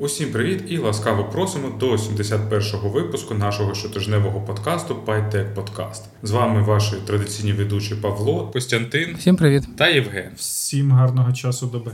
Усім привіт і ласкаво просимо до 71-го випуску нашого щотижневого подкасту PyTech Podcast. З вами ваші традиційні ведучі Павло, Костянтин Всім привіт та Євген. Всім гарного часу доби.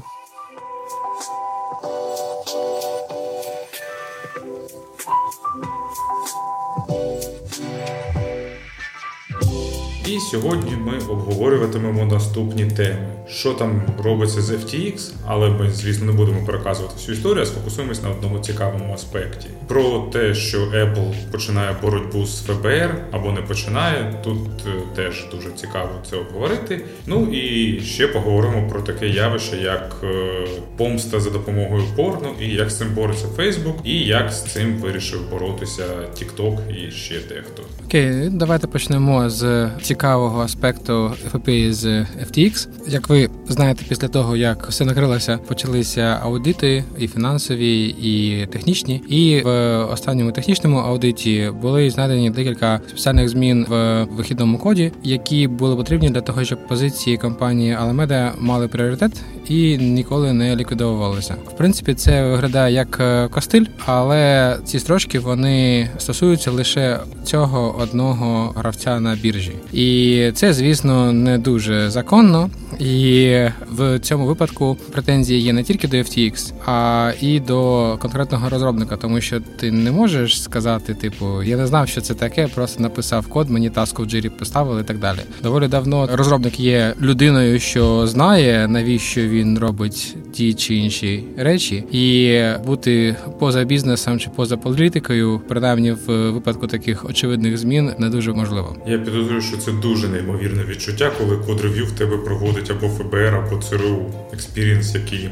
І сьогодні ми обговорюватимемо наступні теми, що там робиться з FTX, але ми, звісно, не будемо переказувати всю історію, а сфокусуємось на одному цікавому аспекті. Про те, що Apple починає боротьбу з ФБР або не починає. Тут е, теж дуже цікаво це обговорити. Ну і ще поговоримо про таке явище, як е, помста за допомогою порно, і як з цим бореться Facebook, і як з цим вирішив боротися TikTok і ще дехто. Окей, давайте почнемо з цікавого аспекту FPI з FTX. Як ви знаєте, після того як все накрилося, почалися аудити і фінансові, і технічні. І в останньому технічному аудиті були знайдені декілька спеціальних змін в вихідному коді, які були потрібні для того, щоб позиції компанії Alameda мали пріоритет і ніколи не ліквідовувалися. В принципі, це виглядає як е, костиль, але ці строчки вони стосуються лише цього одного гравця на біржі, і це, звісно, не дуже законно. І в цьому випадку претензії є не тільки до FTX, а і до конкретного розробника, тому що ти не можеш сказати, типу, я не знав, що це таке, просто написав код, мені таску в джирі поставили і так далі. Доволі давно розробник є людиною, що знає навіщо він робить ті чи інші речі, і бути поза бізнесом чи поза політикою, принаймні в випадку таких очевидних змін, не дуже можливо. Я підозрюю, що це дуже неймовірне відчуття, коли code review в тебе проводить або ФБР, або ЦРУ. Experience, який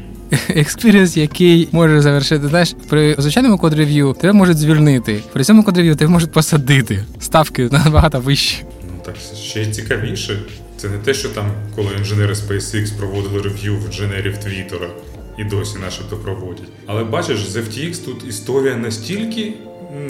experience, який може завершити. Знаєш, при звичайному code review тебе можуть звільнити. При цьому code review тебе можуть посадити. Ставки набагато вищі. Ну так ще й цікавіше. Це не те, що там, коли інженери SpaceX проводили рев'ю в інженерів Твіттера і досі начебто проводять. Але бачиш, з FTX тут історія настільки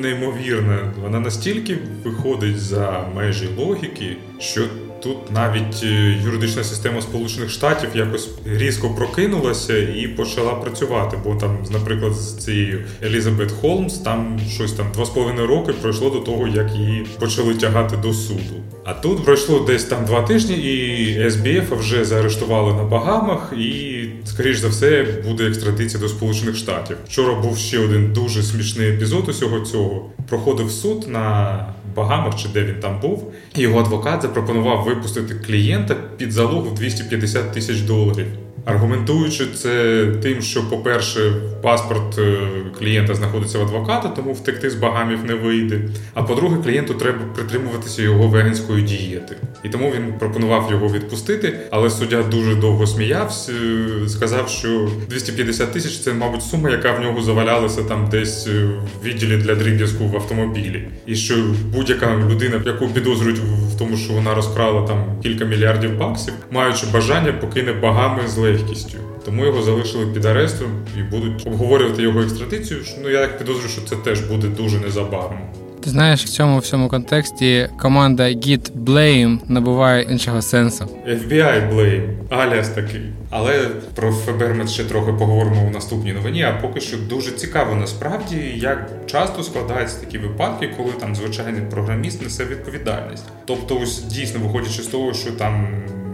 неймовірна, вона настільки виходить за межі логіки, що тут навіть е, юридична система Сполучених Штатів якось різко прокинулася і почала працювати. Бо там, наприклад, з цією Елізабет Холмс там щось там два з половиною роки пройшло до того, як її почали тягати до суду. А тут пройшло десь там два тижні, і СБФ вже заарештували на Багамах, і, скоріш за все, буде екстрадиція до Сполучених Штатів. Вчора був ще один дуже смішний епізод усього цього. Проходив суд на Багамах чи де він там був. Його адвокат запропонував випустити клієнта під залог в 250 тисяч доларів. Аргументуючи це тим, що, по-перше, паспорт е, клієнта знаходиться в адвоката, тому втекти з багамів не вийде. А по-друге, клієнту треба притримуватися його веганської дієти. І тому він пропонував його відпустити. Але суддя дуже довго сміявся, е, сказав, що 250 тисяч це, мабуть, сума, яка в нього завалялася там десь е, в відділі для дріб'язку в автомобілі. І що будь-яка людина, яку підозрюють в тому, що вона розкрала там кілька мільярдів баксів, маючи бажання, покине багами з легкістю. Тому його залишили під арестом і будуть обговорювати його екстрадицію. Ну я так підозрюю, що це теж буде дуже незабаром. Ти знаєш, в цьому всьому контексті команда Git Blame набуває іншого сенсу. FBI Blame, аліас такий. Але про ФБР ми ще трохи поговоримо в наступній новині. А поки що дуже цікаво насправді, як часто складаються такі випадки, коли там звичайний програміст несе відповідальність. Тобто, ось дійсно виходячи з того, що там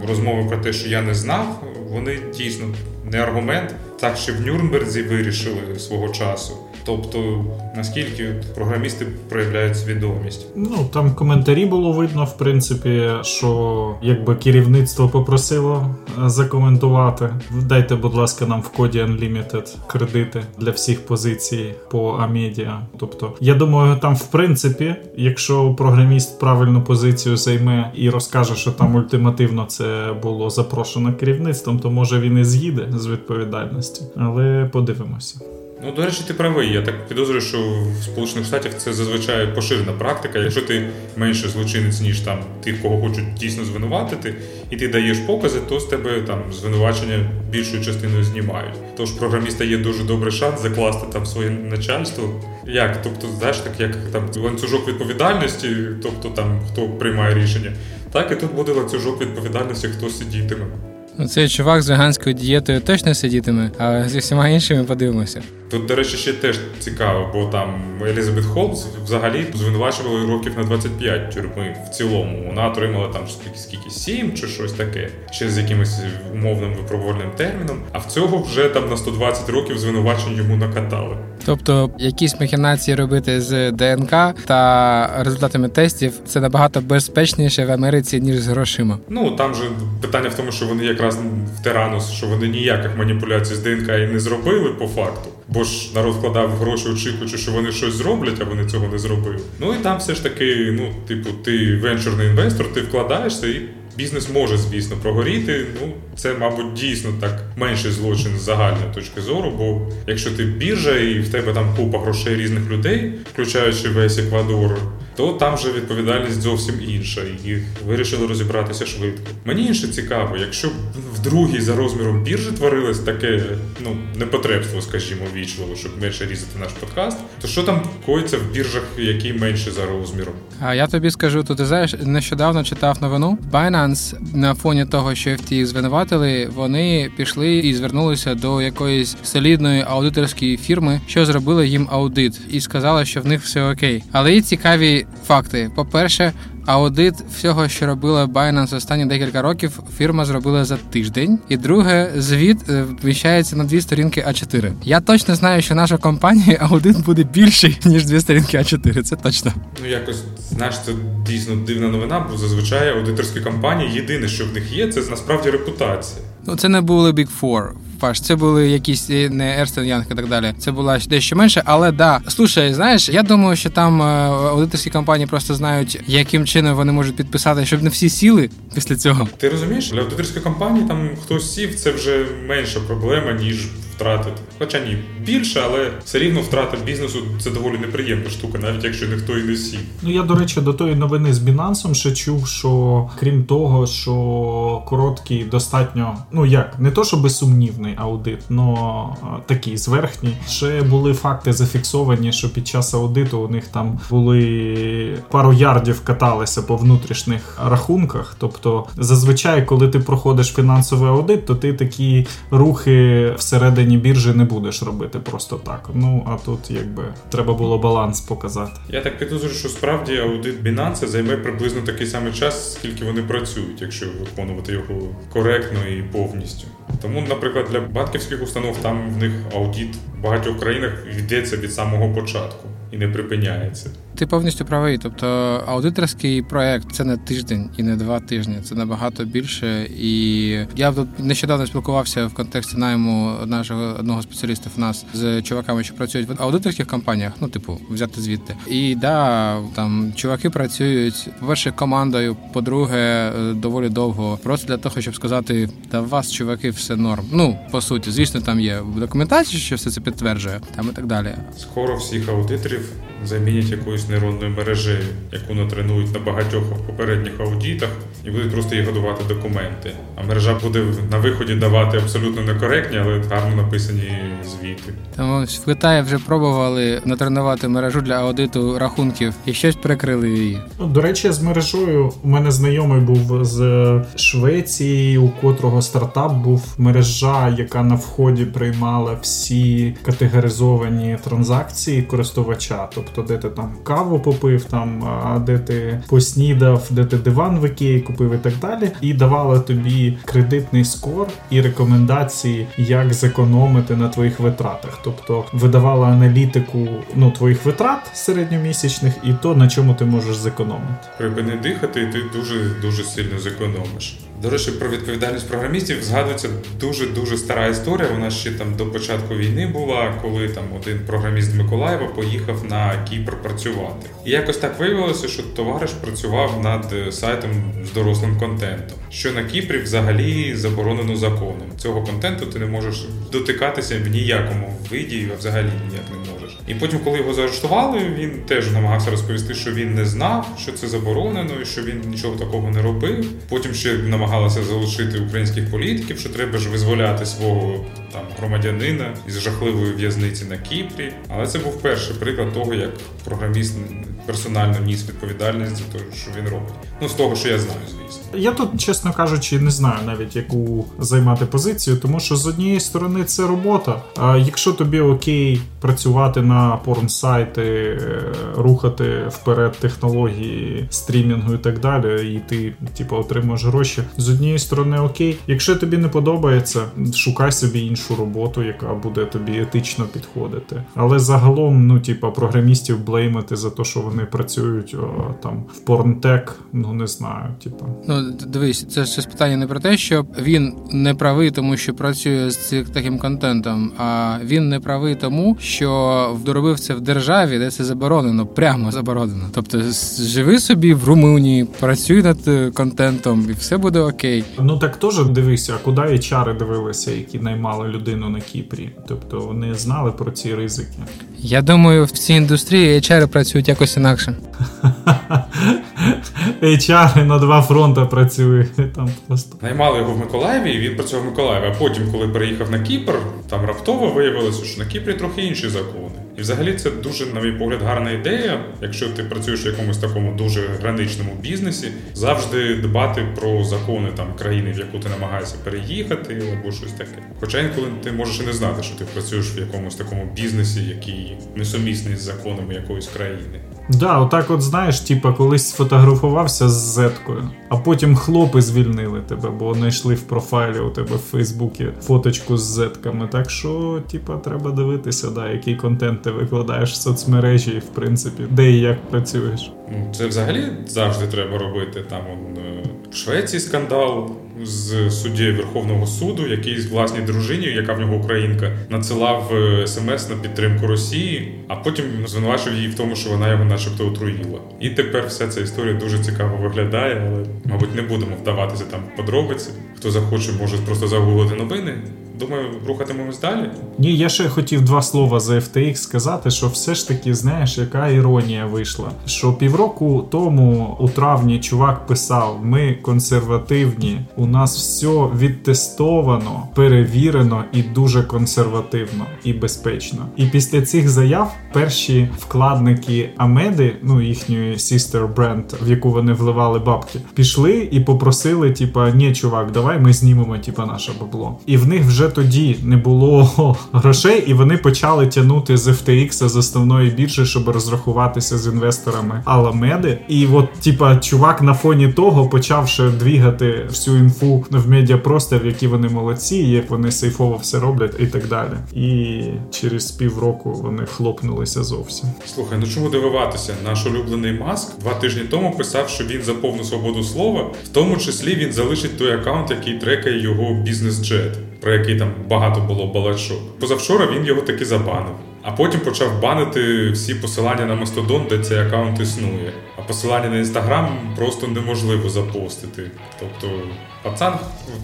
розмови про те, що я не знав, вони дійсно не аргумент. Так що в Нюрнберзі вирішили свого часу. Тобто, наскільки програмісти проявляють свідомість? Ну там коментарі було видно, в принципі, що якби керівництво попросило е, закоментувати. Дайте, будь ласка, нам в коді Unlimited кредити для всіх позицій по Амедіа. Тобто, я думаю, там в принципі, якщо програміст правильну позицію займе і розкаже, що там ультимативно це було запрошено керівництвом, то може він і з'їде з відповідальності, але подивимося. Ну, до речі, ти правий. Я так підозрюю, що в Сполучених Штатах це зазвичай поширена практика. Якщо ти менше злочинець, ніж там тих, кого хочуть дійсно звинуватити, і ти даєш покази, то з тебе там звинувачення більшою частиною знімають. Тож програміста є дуже добрий шанс закласти там своє начальство. Як? Тобто, знаєш, так як там ланцюжок відповідальності, тобто там хто приймає рішення, так і тут буде ланцюжок відповідальності, хто сидітиме. Ну, цей чувак з веганською дієтою точно сидітиме, а зі всіма іншими подивимося. Тут, до речі, ще теж цікаво, бо там Елізабет Холмс взагалі звинувачували років на 25 тюрми в цілому. Вона отримала там скільки скільки 7 чи щось таке, ще з якимось умовним випробувальним терміном. А в цього вже там на 120 років звинувачень йому накатали. Тобто якісь махінації робити з ДНК та результатами тестів це набагато безпечніше в Америці ніж з грошима. Ну там же питання в тому, що вони якраз в Теранус, що вони ніяких маніпуляцій з ДНК і не зробили по факту. Бо ж народ вкладав гроші, очікуючи, що вони щось зроблять, а вони цього не зробили. Ну і там все ж таки, ну, типу, ти венчурний інвестор, ти вкладаєшся і. Бізнес може, звісно, прогоріти. Ну, це, мабуть, дійсно так менший злочин з загальної точки зору. Бо якщо ти біржа і в тебе там купа грошей різних людей, включаючи весь Еквадор, то там вже відповідальність зовсім інша, і вирішили розібратися швидко. Мені інше цікаво, якщо в другій за розміром біржі творилось таке ну непотребство, скажімо, вічливо, щоб менше різати наш подкаст, то що там коїться в біржах, які менше за розміром? А я тобі скажу, тут ти знаєш, нещодавно читав новину. Binance на фоні того, що FTX звинуватили, вони пішли і звернулися до якоїсь солідної аудиторської фірми, що зробила їм аудит, і сказала, що в них все окей. Але є цікаві факти. По-перше, аудит всього, що робила Binance останні декілька років, фірма зробила за тиждень. І друге, звіт е, вміщається на дві сторінки А4. Я точно знаю, що наша компанія аудит буде більший ніж дві сторінки А4. Це точно. Ну якось знаєш, це дійсно дивна новина, бо зазвичай аудиторські компанії єдине, що в них є, це насправді репутація. Ну це не були Big Four. Паш, це були якісь е, не Ерстен Янг і так далі. Це була дещо менше, але да. Слушай, знаєш, я думаю, що там е, аудиторські компанії просто знають, яким чином вони можуть підписати, щоб не всі сіли після цього. Ти розумієш, для аудиторської компанії там хтось сів, це вже менша проблема, ніж втратити. Хоча ні, більше, але все рівно втрата бізнесу це доволі неприємна штука, навіть якщо ніхто і не сів. Ну я до речі, до тої новини з Binance ще чув, що крім того, що короткий достатньо, ну як не то, що безсумнівний аудит, но такий зверхній. Ще були факти зафіксовані, що під час аудиту у них там були пару ярдів каталися по внутрішніх рахунках. Тобто, зазвичай, коли ти проходиш фінансовий аудит, то ти такі рухи всередині біржі не будеш робити просто так. Ну а тут якби треба було баланс показати. Я так підозрюю, що справді аудит Binance займе приблизно такий самий час, скільки вони працюють, якщо виконувати його коректно і повністю. Тому, наприклад, для банківських установ там в них аудит в багатьох країнах йдеться від самого початку і не припиняється. Ти повністю правий. Тобто аудиторський проект це не тиждень і не два тижні, це набагато більше. І я тут нещодавно спілкувався в контексті найму нашого одного спеціаліста в нас з чуваками, що працюють в аудиторських компаніях, ну типу, взяти звідти. І да, там чуваки працюють по-перше, командою, по-друге, доволі довго. Просто для того, щоб сказати, та вас, чуваки, все норм. Ну по суті, звісно, там є документація, що все це підтверджує, там і так далі. Скоро всіх аудиторів замінять якоюсь нейронною мережею, яку натренують на багатьох попередніх аудітах, і будуть просто їй годувати документи. А мережа буде на виході давати абсолютно некоректні, але гарно написані звіти. Там в Китаї вже пробували натренувати мережу для аудиту рахунків і щось перекрили її. Ну, до речі, з мережою у мене знайомий був з Швеції, у котрого стартап був мережа, яка на вході приймала всі категоризовані транзакції користувача. Тобто, де ти там каву попив, там де ти поснідав, де ти диван в Ікеї купив і так далі, і давала тобі кредитний скор і рекомендації, як зекономити на твоїх витратах. Тобто видавала аналітику ну твоїх витрат середньомісячних і то на чому ти можеш зекономити. Припини дихати, і ти дуже дуже сильно зекономиш. До речі, про відповідальність програмістів згадується дуже дуже стара історія. Вона ще там до початку війни була, коли там один програміст Миколаєва поїхав на Кіпр працювати. І якось так виявилося, що товариш працював над сайтом з дорослим контентом, що на Кіпрі взагалі заборонено законом. Цього контенту ти не можеш дотикатися в ніякому виді, а взагалі ніяк не можеш. І потім, коли його заарештували, він теж намагався розповісти, що він не знав, що це заборонено, і що він нічого такого не робив. Потім ще намагався намагалася залучити українських політиків, що треба ж визволяти свого там громадянина із жахливої в'язниці на Кіпрі. Але це був перший приклад того, як програміст персонально ніс відповідальність за те, що він робить. Ну з того, що я знаю, звісно. Я тут, чесно кажучи, не знаю навіть яку займати позицію, тому що з однієї сторони це робота. А якщо тобі окей працювати на порнсайти, е, рухати вперед технології стрімінгу і так далі, і ти типу, отримуєш гроші. З однієї сторони, окей. Якщо тобі не подобається, шукай собі іншу роботу, яка буде тобі етично підходити. Але загалом, ну типа, програмістів блеймити за те, що вони працюють о, там в порнтек, ну не знаю, типа. Ну дивись, це ж питання не про те, що він не правий, тому що працює з таким контентом, а він не правий тому, що доробив це в державі, де це заборонено, прямо заборонено. Тобто, живи собі в Румунії, працюй над е, контентом, і все буде окей. Ну так теж дивися, а куди HR дивилися, які наймали людину на Кіпрі. Тобто вони знали про ці ризики. Я думаю, в цій індустрії HR працюють якось інакше. HR на два фронти працює там просто. Наймали його в Миколаєві, і він працював в Миколаєві. А потім, коли переїхав на Кіпр, там раптово виявилося, що на Кіпрі трохи інші закони. І взагалі це дуже, на мій погляд, гарна ідея. Якщо ти працюєш в якомусь такому дуже граничному бізнесі, завжди дбати про закони там країни, в яку ти намагаєшся переїхати, або щось таке. Хоча інколи ти можеш і не знати, що ти працюєш в якомусь такому бізнесі, який несумісний з законами якоїсь країни. Да, отак, от знаєш, типа колись сфотографувався з зеткою, а потім хлопи звільнили тебе, бо знайшли в профайлі у тебе в Фейсбуці фоточку з зетками. Так що, типа, треба дивитися, да, який контент ти викладаєш в соцмережі, в принципі, де і як працюєш. Ну, це взагалі завжди треба робити. Там е, в Швеції скандал з суддєю Верховного суду, який з власній дружині, яка в нього українка, надсилав е, смс на підтримку Росії, а потім звинувачив її в тому, що вона його, начебто, отруїла. І тепер вся ця історія дуже цікаво виглядає, але мабуть не будемо вдаватися там в подробиці. Хто захоче, може просто загуглити новини. Думаю, рухатимемось далі. Ні, я ще хотів два слова за FTX сказати, що все ж таки, знаєш, яка іронія вийшла. Що півроку тому у травні чувак писав: ми консервативні, у нас все відтестовано, перевірено і дуже консервативно і безпечно. І після цих заяв перші вкладники Амеди, ну їхньої sister бренд, в яку вони вливали бабки, пішли і попросили: типа, ні, чувак, давай ми знімемо типа наше бабло. І в них вже тоді не було грошей, і вони почали тягнути з FTX з основної біржі, щоб розрахуватися з інвесторами Аламеди. І от, типа, чувак на фоні того почав ще двігати всю інфу в медіапростір, які вони молодці, як вони сейфово все роблять, і так далі. І через півроку вони хлопнулися зовсім. Слухай, ну чому дивуватися? Наш улюблений маск два тижні тому писав, що він за повну свободу слова, в тому числі він залишить той аккаунт, який трекає його бізнес-джет про який там багато було балачок. Позавчора він його таки забанив. А потім почав банити всі посилання на Мастодон, де цей аккаунт існує. А посилання на інстаграм просто неможливо запостити. Тобто, пацан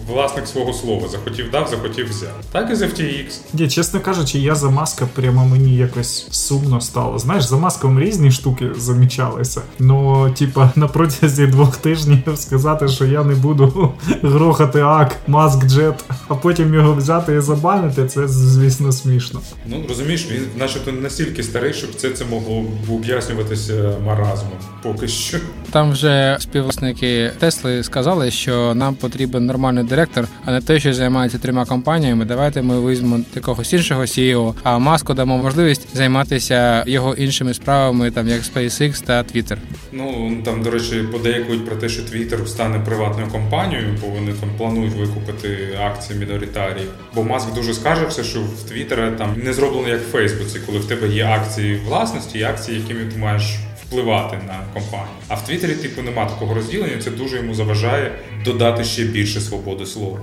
власник свого слова захотів дав, захотів взяв. Так і з FTX. Ні, чесно кажучи, я за маска прямо мені якось сумно стало. Знаєш, за маском різні штуки замічалися. Ну, типа, на протязі двох тижнів сказати, що я не буду грохати ак, маск джет, а потім його взяти і забанити, це звісно смішно. Ну розумієш, він начебто настільки старий, щоб це це могло об'яснюватися маразмом. Поки що. Там вже співвласники Тесли сказали, що нам потрібен нормальний директор, а не той, що займається трьома компаніями. Давайте ми візьмемо якогось іншого CEO, а маску дамо можливість займатися його іншими справами, там як SpaceX та Twitter. Ну там, до речі, подейкують про те, що Twitter стане приватною компанією, бо вони там планують викупити акції міноритарії. Бо Маск дуже скаржився, що в Twitter там не зроблено як в Фейсбуці, коли в тебе є акції власності і акції, якими ти маєш впливати на компанію. А в Твіттері, типу, нема такого розділення. Це дуже йому заважає додати ще більше свободи слова.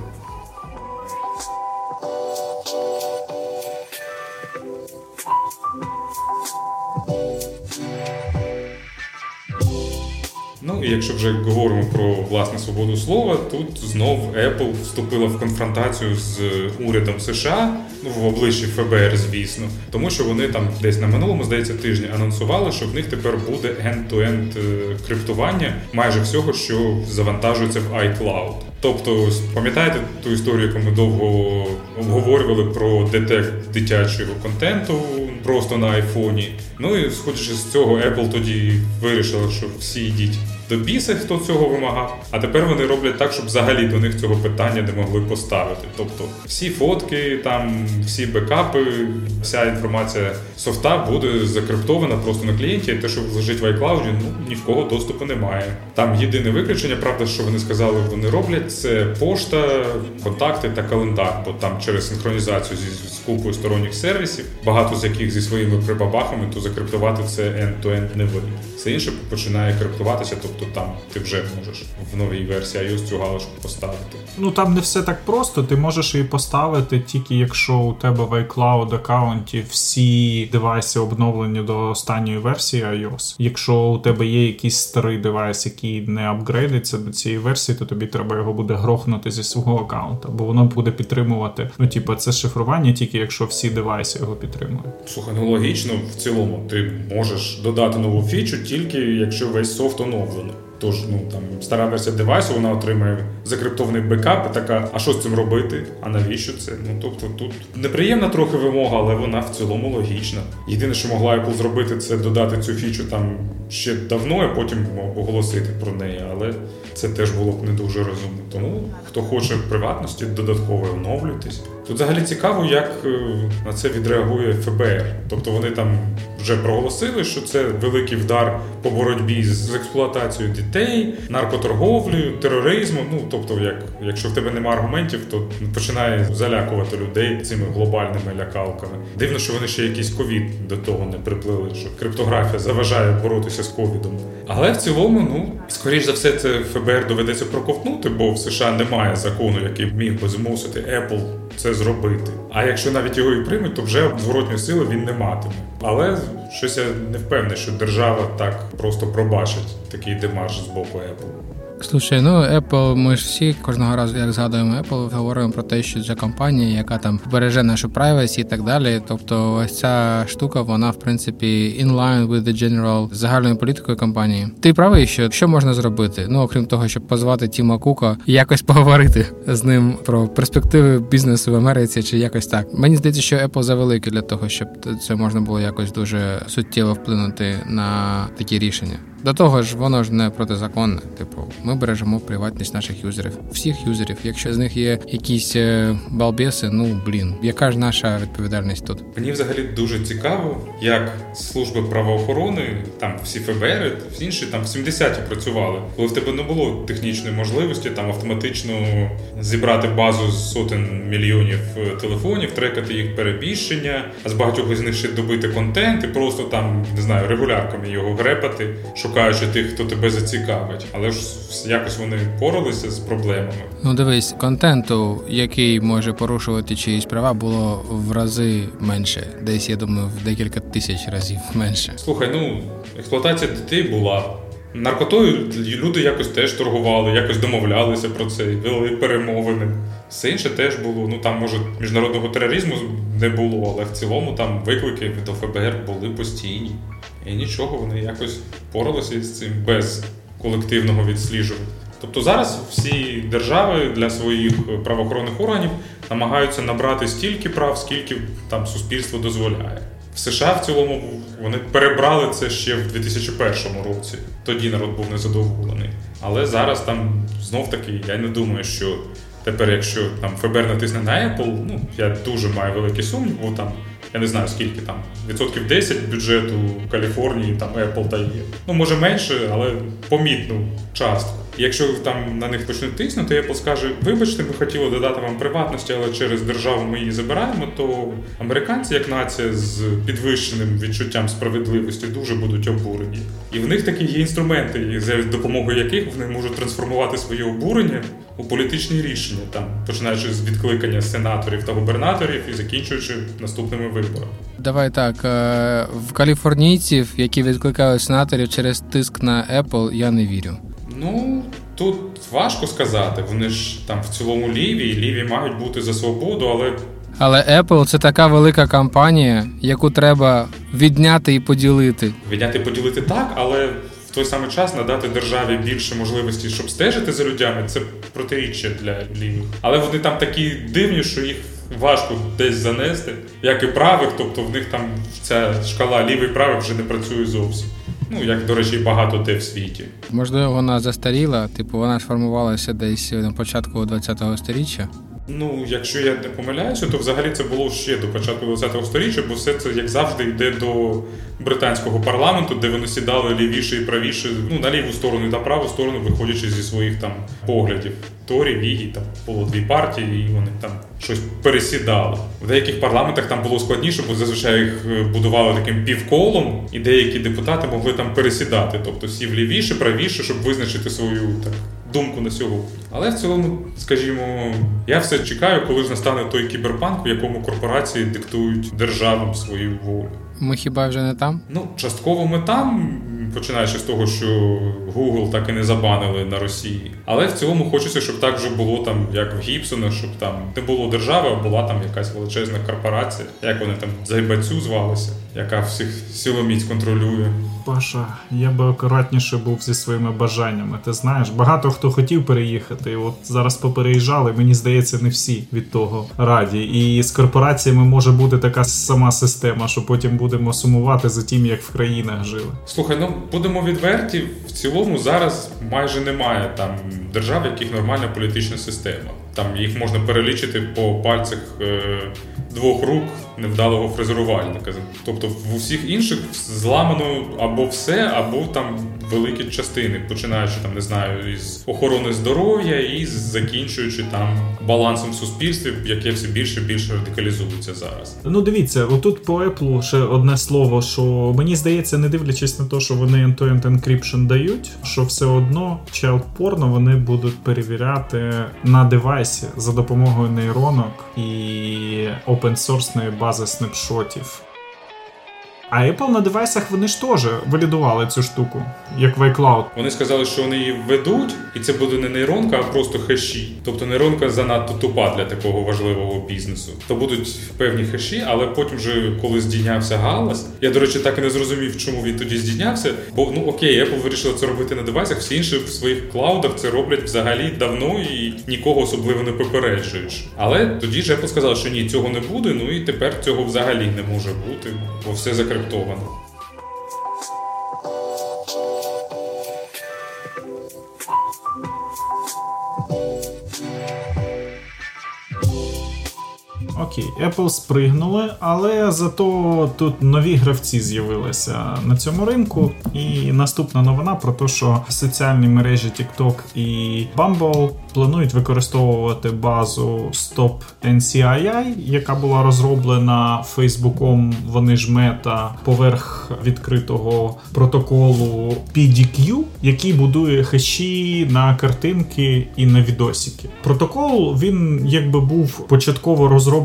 Якщо вже говоримо про власне свободу слова, тут знов Apple вступила в конфронтацію з урядом США, ну в обличчі ФБР, звісно, тому що вони там десь на минулому здається тижні анонсували, що в них тепер буде end-to-end е, криптування майже всього, що завантажується в iCloud. Тобто, пам'ятаєте ту історію, яку ми довго обговорювали про детект дитячого контенту просто на айфоні. Ну і сходячи з цього, Apple тоді вирішила, що всі йдіть до біса, хто цього вимагав. А тепер вони роблять так, щоб взагалі до них цього питання не могли поставити. Тобто всі фотки, там всі бекапи, вся інформація софта буде закриптована просто на клієнті. Те, що лежить в iCloud, ну ні в кого доступу немає. Там єдине виключення, правда, що вони сказали, вони роблять це пошта, контакти та календар, бо там через синхронізацію зі з купою сторонніх сервісів, багато з яких зі своїми прибабахами, то закриптувати це end-to-end не вийде. Все інше починає криптуватися. тобто Тобто там ти вже можеш в новій версії iOS цю галочку поставити. Ну там не все так просто. Ти можеш її поставити тільки якщо у тебе в iCloud аккаунті всі девайси обновлені до останньої версії iOS. Якщо у тебе є якийсь старий девайс, який не апгрейдиться до цієї версії, то тобі треба його буде грохнути зі свого аккаунта, бо воно буде підтримувати. Ну, типу, це шифрування тільки якщо всі девайси його підтримують. Слухай, ну логічно, в цілому ти можеш додати нову фічу тільки якщо весь софт оновлений. Тож, ну там стара версія девайсу, вона отримає закриптований бекап і така, а що з цим робити? А навіщо це? Ну тобто тут неприємна трохи вимога, але вона в цілому логічна. Єдине, що могла Apple зробити, це додати цю фічу там ще давно, і потім оголосити про неї. Але це теж було б не дуже розумно. Тому хто хоче приватності, додатково оновлюйтесь. Тут взагалі цікаво, як е, на це відреагує ФБР. Тобто вони там вже проголосили, що це великий вдар по боротьбі з експлуатацією дітей, наркоторговлею, тероризмом. Ну тобто, як якщо в тебе немає аргументів, то починає залякувати людей цими глобальними лякалками. Дивно, що вони ще якийсь ковід до того не приплили, що криптографія заважає боротися з ковідом. Але в цілому, ну скоріш за все, це ФБР доведеться проковтнути, бо в США немає закону, який міг би змусити Apple це зробити. А якщо навіть його і приймуть, то вже зворотньої сили він не матиме. Але щось я не впевнений, що держава так просто пробачить такий демарш з боку Apple. Слушай, ну Apple, ми ж всі кожного разу, як згадуємо Apple, говоримо про те, що це компанія, яка там береже нашу privacy і так далі. Тобто, ось ця штука, вона в принципі in line with the general загальною політикою компанії. Ти правий, що що можна зробити? Ну окрім того, щоб позвати Тіма Кука і якось поговорити з ним про перспективи бізнесу в Америці, чи якось так. Мені здається, що Apple завеликий для того, щоб це можна було якось дуже суттєво вплинути на такі рішення. До того ж, воно ж не протизаконне. Типу, ми бережемо приватність наших юзерів, всіх юзерів. Якщо з них є якісь е, балбеси, ну блін, яка ж наша відповідальність тут? Мені взагалі дуже цікаво, як служби правоохорони, там всі ФБР, всі інші там в 70-ті працювали, коли в тебе не було технічної можливості там автоматично зібрати базу з сотень мільйонів е, телефонів, трекати їх перебільшення, а з багатьох з них ще добити контент і просто там не знаю регулярками його грепати. щоб шукаючи тих, хто тебе зацікавить, але ж якось вони поралися з проблемами. Ну дивись, контенту, який може порушувати чиїсь права, було в рази менше. Десь я думаю, в декілька тисяч разів менше. Слухай, ну експлуатація дітей була. Наркотою люди якось теж торгували, якось домовлялися про це, вели перемовини. Все інше теж було. Ну там, може, міжнародного тероризму не було, але в цілому там виклики до ФБР були постійні. І нічого, вони якось поралися з цим без колективного відсліджування. Тобто зараз всі держави для своїх правоохоронних органів намагаються набрати стільки прав, скільки там суспільство дозволяє. В США в цілому вони перебрали це ще в 2001 році. Тоді народ був незадоволений. Але зараз там знов таки я не думаю, що тепер, якщо там ФБР натисне на Apple, ну я дуже маю великий сумнів, бо там я не знаю скільки там відсотків 10 бюджету Каліфорнії там Apple дає. Ну може менше, але помітну частку. Якщо там на них почнуть тиснути, Apple скаже: вибачте, ми хотіли додати вам приватності, але через державу ми її забираємо, то американці, як нація з підвищеним відчуттям справедливості, дуже будуть обурені. І в них такі є інструменти, за допомогою яких вони можуть трансформувати своє обурення у політичні рішення, там починаючи з відкликання сенаторів та губернаторів і закінчуючи наступними виборами. Давай так е, в каліфорнійців, які відкликають сенаторів через тиск на Apple, я не вірю. Ну тут важко сказати. Вони ж там в цілому ліві, і ліві мають бути за свободу, але. Але Apple це така велика компанія, яку треба відняти і поділити. Відняти і поділити так, але в той самий час надати державі більше можливостей, щоб стежити за людьми, це протиріччя для лівих. Але вони там такі дивні, що їх важко десь занести, як і правих, тобто в них там ця шкала лівий правий вже не працює зовсім. Ну, як, до речі, багато де в світі. Можливо, вона застаріла, типу, вона сформувалася десь на початку ХХ століття. Ну, якщо я не помиляюся, то взагалі це було ще до початку ХХ століття, бо все це як завжди йде до британського парламенту, де вони сідали лівіше і правіше, ну на ліву сторону на праву сторону, виходячи зі своїх там поглядів. Торі, Вігі, там було дві партії, і вони там щось пересідали. В деяких парламентах там було складніше, бо зазвичай їх е, будували таким півколом, і деякі депутати могли там пересідати, тобто сів лівіше, правіше, щоб визначити свою так думку на сьогодні. Але в цілому, скажімо, я все чекаю, коли ж настане той кіберпанк, в якому корпорації диктують державам свою волю. Ми хіба вже не там? Ну, частково ми там, починаючи з того, що Google так і не забанили на Росії. Але в цілому хочеться, щоб так вже було там, як в Гібсона, щоб там не було держави, а була там якась величезна корпорація, як вони там Зайбацю звалися, яка всіх силоміць контролює. Паша, я би акуратніше був зі своїми бажаннями. Ти знаєш, багато хто хотів переїхати. і От зараз попереїжджали. Мені здається, не всі від того раді. І з корпораціями може бути така сама система, що потім будемо сумувати за тим, як в країнах жили. Слухай, ну будемо відверті. В цілому зараз майже немає там держав, яких нормальна політична система. Там їх можна перелічити по пальцях е, двох рук невдалого фрезерувальника. Тобто в усіх інших зламано або все, або там великі частини, починаючи там, не знаю, із охорони здоров'я і закінчуючи там балансом в суспільстві, яке все більше і більше радикалізується зараз. Ну дивіться, отут по Apple ще одне слово, що мені здається, не дивлячись на те, що вони end-to-end encryption дають, що все одно child порно вони будуть перевіряти на девайсі за допомогою нейронок і опенсорсної бази снапшотів. А Apple на девайсах вони ж теж валідували цю штуку, як в iCloud. Вони сказали, що вони її введуть, і це буде не нейронка, а просто хеші. Тобто нейронка занадто тупа для такого важливого бізнесу. То будуть певні хеші, але потім вже коли здійнявся галас. Я, до речі, так і не зрозумів, чому він тоді здійнявся. Бо ну окей, Apple вирішила це робити на девайсах, всі інші в своїх клаудах це роблять взагалі давно і нікого особливо не попереджуєш. Але тоді ж Apple сказала, що ні, цього не буде. Ну і тепер цього взагалі не може бути, бо все закрито скриптовано. Окей, Apple спригнули, але зато тут нові гравці з'явилися на цьому ринку. І наступна новина про те, що соціальні мережі TikTok і Bumble планують використовувати базу Stop NCII, яка була розроблена Фейсбуком. Вони ж мета поверх відкритого протоколу PDQ, який будує хеші на картинки і на відосики. Протокол він якби був початково розроблений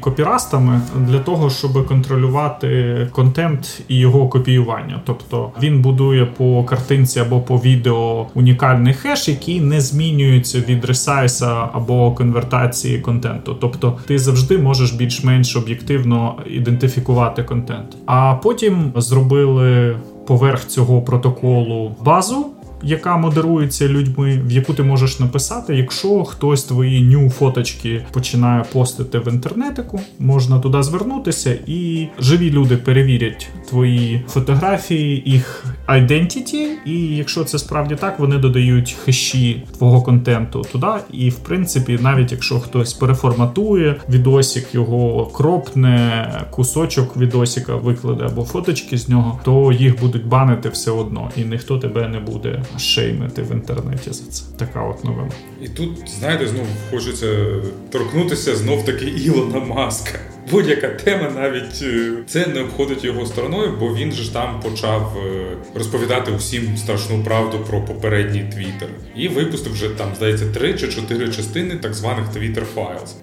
копірастами для того, щоб контролювати контент і його копіювання. Тобто він будує по картинці або по відео унікальний хеш, який не змінюється від ресайса або конвертації контенту. Тобто ти завжди можеш більш-менш об'єктивно ідентифікувати контент. А потім зробили поверх цього протоколу базу яка модерується людьми, в яку ти можеш написати, якщо хтось твої ню фоточки починає постити в інтернетику, можна туди звернутися, і живі люди перевірять твої фотографії, їх identity, і якщо це справді так, вони додають хеші твого контенту туди. І в принципі, навіть якщо хтось переформатує відосик, його кропне, кусочок відосика викладе або фоточки з нього, то їх будуть банити все одно, і ніхто тебе не буде шеймити в інтернеті за це. Така от новина. І тут, знаєте, знову хочеться торкнутися знов таки Ілона Маска. Будь-яка тема навіть е, це не обходить його стороною, бо він ж там почав е, розповідати усім страшну правду про попередній твіттер. І випустив вже там, здається, три чи чотири частини так званих Twitter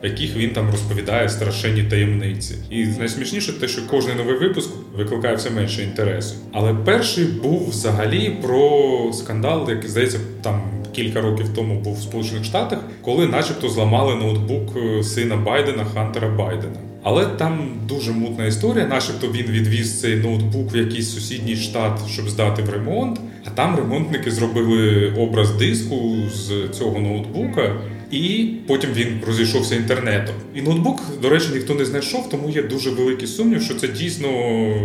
в яких він там розповідає страшенні таємниці. І найсмішніше те, що кожний новий випуск викликає все менше інтересу. Але перший був взагалі про скандал, який здається, там кілька років тому був в Сполучених Штатах, коли, начебто, зламали ноутбук е, сина Байдена Хантера Байдена. Але там дуже мутна історія, начебто він відвіз цей ноутбук в якийсь сусідній штат, щоб здати в ремонт. А там ремонтники зробили образ диску з цього ноутбука. І потім він розійшовся інтернетом. І ноутбук, до речі, ніхто не знайшов, тому є дуже великий сумнів, що це дійсно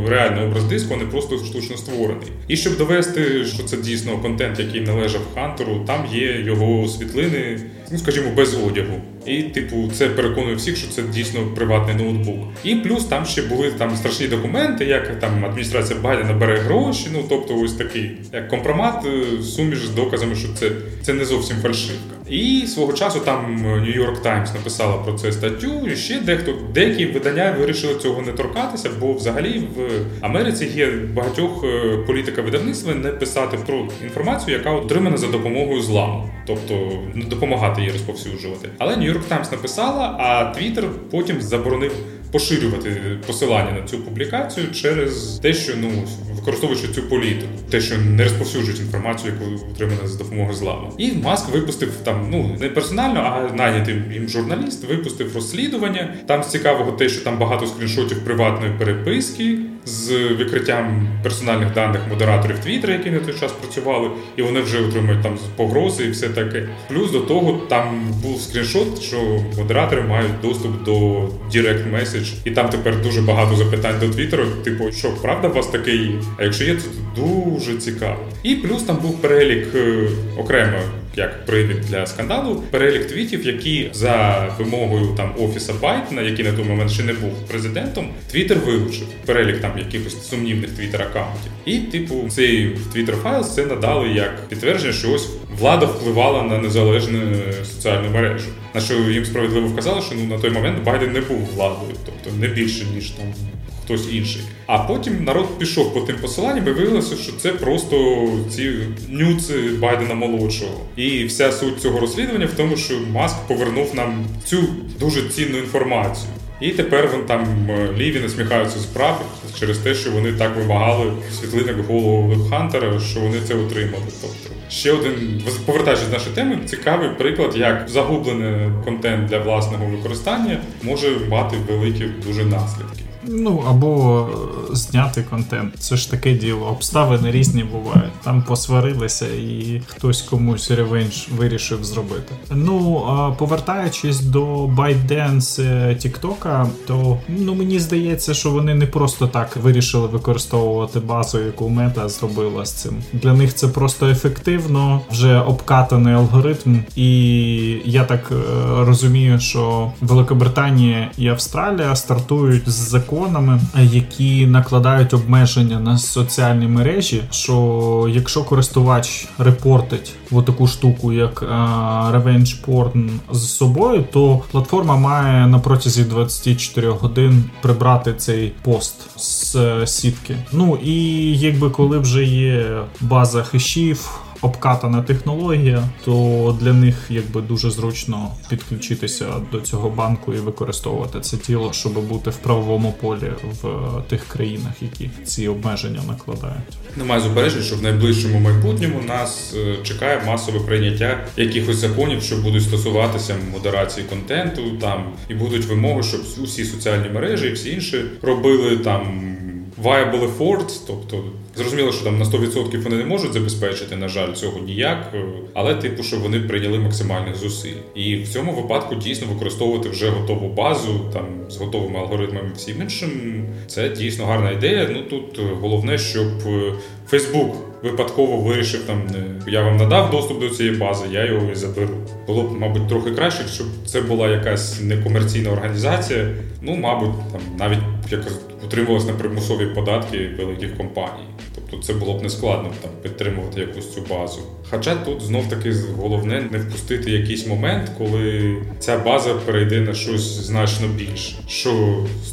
реальний образ диску, а не просто штучно створений. І щоб довести, що це дійсно контент, який належав Хантеру, там є його світлини, ну скажімо, без одягу. І, типу, це переконує всіх, що це дійсно приватний ноутбук. І плюс там ще були там страшні документи, як там адміністрація Байдена бере гроші. Ну тобто, ось такий як компромат, е, суміш з доказами, що це це не зовсім фальшивка. І свого часу там Нью-Йорк Таймс написала про це статтю. і Ще дехто деякі видання вирішили цього не торкатися, бо взагалі в Америці є багатьох е, політика видавництва не писати про інформацію, яка отримана за допомогою зламу, тобто не допомагати її розповсюджувати. Але Нью-Йорк Таймс написала, а Твіттер потім заборонив поширювати посилання на цю публікацію через те, що ну використовуючи цю політику, те, що не розповсюджують інформацію, яку отримана за допомогою зламу. І Маск випустив там ну не персонально, а найнятий їм журналіст випустив розслідування. Там з цікавого те, що там багато скріншотів приватної переписки з викриттям персональних даних модераторів Твіттера, які на той час працювали, і вони вже отримують там погрози і все таке. Плюс до того там був скріншот, що модератори мають доступ до Direct Message, і там тепер дуже багато запитань до Твіттеру. Типу, що правда у вас таке є? А якщо є, то дуже цікаво. І плюс там був перелік е, окремо як привід для скандалу, перелік твітів, які за вимогою там офіса Байдена, який на той момент ще не був президентом, Твіттер вилучив перелік там якихось сумнівних твіттер аккаунтів. І, типу, цей твіттер файл це надали як підтвердження, що ось влада впливала на незалежну соціальну мережу. На що їм справедливо вказали, що ну на той момент Байден не був владою, тобто не більше ніж там хтось інший. А потім народ пішов по тим посиланням і виявилося, що це просто ці нюци Байдена молодшого. І вся суть цього розслідування в тому, що Маск повернув нам цю дуже цінну інформацію. І тепер вон там е, ліві насміхаються з прав через те, що вони так вимагали світлинок голову Хантера, що вони це отримали. Тобто ще один повертаючись до нашої теми, цікавий приклад, як загублений контент для власного використання може мати великі дуже наслідки. Ну або е, зняти контент. Це ж таке діло. Обставини різні бувають. Там посварилися, і хтось комусь ревенж вирішив зробити. Ну повертаючись до ByteDance Тіктока, то ну мені здається, що вони не просто так вирішили використовувати базу, яку мета зробила з цим. Для них це просто ефективно, вже обкатаний алгоритм, і я так е, розумію, що Великобританія і Австралія стартують з закону законами, які накладають обмеження на соціальні мережі. Що якщо користувач репортить в таку штуку, як е, Revenge Porn з собою, то платформа має на протязі 24 годин прибрати цей пост з е, сітки. Ну і якби коли вже є база хешів обкатана технологія, то для них якби дуже зручно підключитися до цього банку і використовувати це тіло, щоб бути в правовому полі в тих країнах, які ці обмеження накладають. Немає заперечень, що в найближчому майбутньому нас е, чекає масове прийняття якихось законів, що будуть стосуватися модерації контенту, там і будуть вимоги, щоб усі соціальні мережі і всі інші робили там viable efforts, тобто зрозуміло, що там на 100% вони не можуть забезпечити, на жаль, цього ніяк, е, але типу, що вони прийняли максимальних зусиль. І в цьому випадку дійсно використовувати вже готову базу там з готовими алгоритмами всім іншим. Це дійсно гарна ідея. Ну тут е, головне, щоб Facebook випадково вирішив там, я вам надав доступ до цієї бази, я його і заберу. Було б, мабуть, трохи краще, щоб це була якась некомерційна організація. Ну, мабуть, там навіть якось утримувалась на примусові податки великих компаній. Тобто це було б нескладно там підтримувати якусь цю базу. Хоча тут знов таки головне не впустити якийсь момент, коли ця база перейде на щось значно більше, що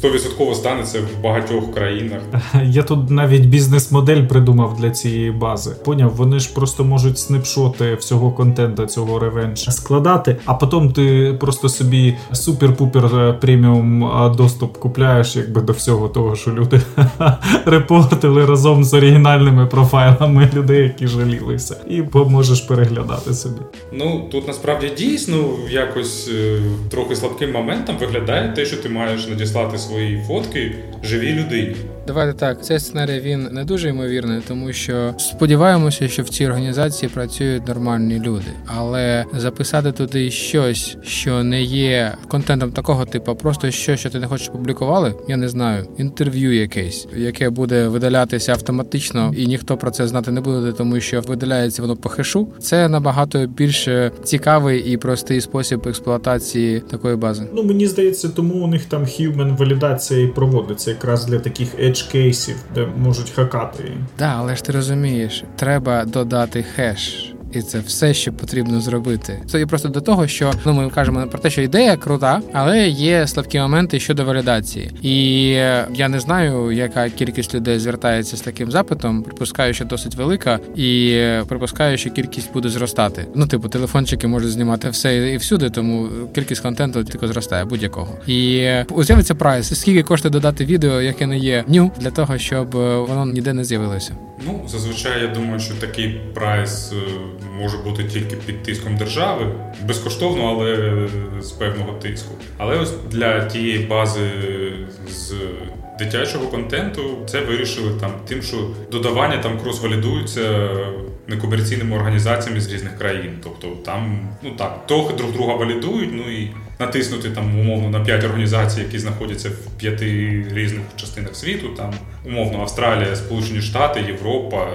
100% станеться в багатьох країнах. Я тут навіть бізнес-модель придумав для цієї бази. Поняв, вони ж просто можуть снипшоти всього контенту цього ревенж складати, а потім ти просто собі супер-пупер е, преміум е, доступ купляєш, якби до всього того, що люди репортили разом з оригіналом кримінальними профайлами людей, які жалілися, і можеш переглядати собі. Ну тут насправді дійсно якось е, трохи слабким моментом виглядає те, що ти маєш надіслати свої фотки живій людині. Давайте так, цей сценарій він не дуже ймовірний, тому що сподіваємося, що в цій організації працюють нормальні люди, але записати туди щось, що не є контентом такого типу, просто щось, що ти не хочеш публікували. Я не знаю. Інтерв'ю якесь, яке буде видалятися автоматично, і ніхто про це знати не буде, тому що видаляється воно по хешу. Це набагато більш цікавий і простий спосіб експлуатації такої бази. Ну мені здається, тому у них там human валідація і проводиться якраз для таких edge кейсів, де можуть хакати. Так, да, але ж ти розумієш, треба додати хеш і це все, що потрібно зробити. Це і просто до того, що ну ми кажемо про те, що ідея крута, але є слабкі моменти щодо валідації. І я не знаю, яка кількість людей звертається з таким запитом. Припускаю, що досить велика, і припускаю, що кількість буде зростати. Ну, типу, телефончики можуть знімати все і всюди, тому кількість контенту тільки зростає будь-якого. І з'явиться прайс. Скільки коштує додати відео, яке не є ню, для того, щоб воно ніде не з'явилося. Ну зазвичай я думаю, що такий прайс е, може бути тільки під тиском держави, безкоштовно, але з певного тиску. Але ось для тієї бази з дитячого контенту це вирішили там тим, що додавання там крос-валідуються некомерційними організаціями з різних країн. Тобто там, ну так, трохи друг друга валідують, ну і натиснути там умовно на п'ять організацій, які знаходяться в п'яти різних частинах світу. Там умовно Австралія, Сполучені Штати, Європа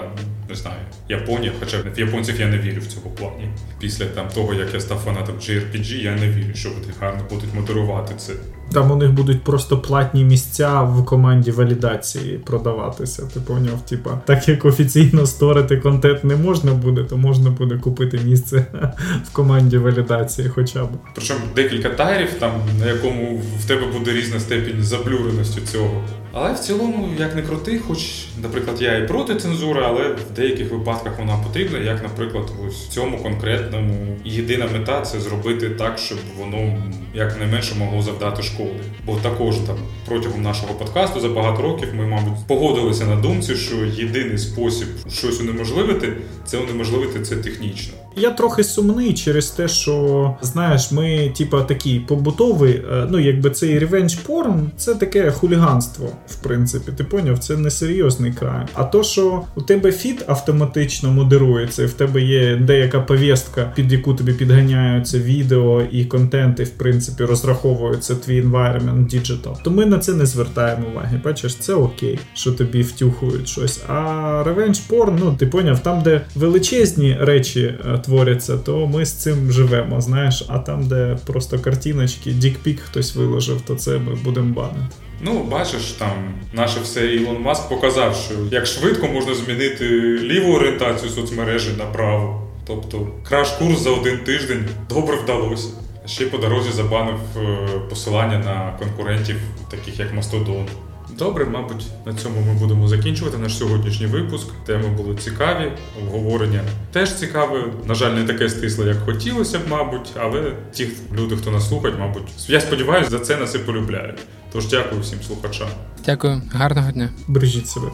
не знаю, Японія, хоча в японців я не вірю в цьому плані. Після там того, як я став фанатом JRPG, я не вірю, що вони гарно будуть модерувати це. Там у них будуть просто платні місця в команді валідації продаватися. Ти поняв? Типа, так як офіційно сторити контент не можна буде, то можна буде купити місце в команді валідації, хоча б. Причому декілька тайрів, там на якому в тебе буде різна степінь заблюреності цього. Але в цілому, як не крути, хоч, наприклад, я і проти цензури, але в деяких випадках вона потрібна, як, наприклад, ось в цьому конкретному єдина мета це зробити так, щоб воно якнайменше могло завдати шкоди. Бо також там протягом нашого подкасту за багато років ми, мабуть, погодилися на думці, що єдиний спосіб щось унеможливити це унеможливити це технічно. Я трохи сумний через те, що знаєш, ми, типа, такий побутовий, е, ну якби цей ревенж порн, це таке хуліганство, в принципі. Ти поняв, це не серйозний край. А то, що у тебе фіт автоматично модерується, і в тебе є деяка повістка, під яку тобі підганяються відео і контент, і в принципі розраховується твій environment digital, то ми на це не звертаємо уваги. Бачиш, це окей, що тобі втюхують щось. А ревенж порн, ну ти поняв, там, де величезні речі е, творяться, то ми з цим живемо. Знаєш, а там, де просто картиночки, дікпік хтось виложив, то це ми будемо банити. Ну, бачиш, там наше все Ілон Маск показав, що як швидко можна змінити ліву орієнтацію соцмережі на праву. Тобто краш-курс за один тиждень добре вдалося. Ще по дорозі забанив е, посилання на конкурентів, таких як Мастодон. Добре, мабуть, на цьому ми будемо закінчувати наш сьогоднішній випуск. Теми були цікаві, обговорення теж цікаве. На жаль, не таке стисле, як хотілося б, мабуть, але ті люди, хто нас слухають, мабуть, я сподіваюся, за це нас і полюбляють. Тож дякую всім слухачам. Дякую, гарного дня. Бережіть себе.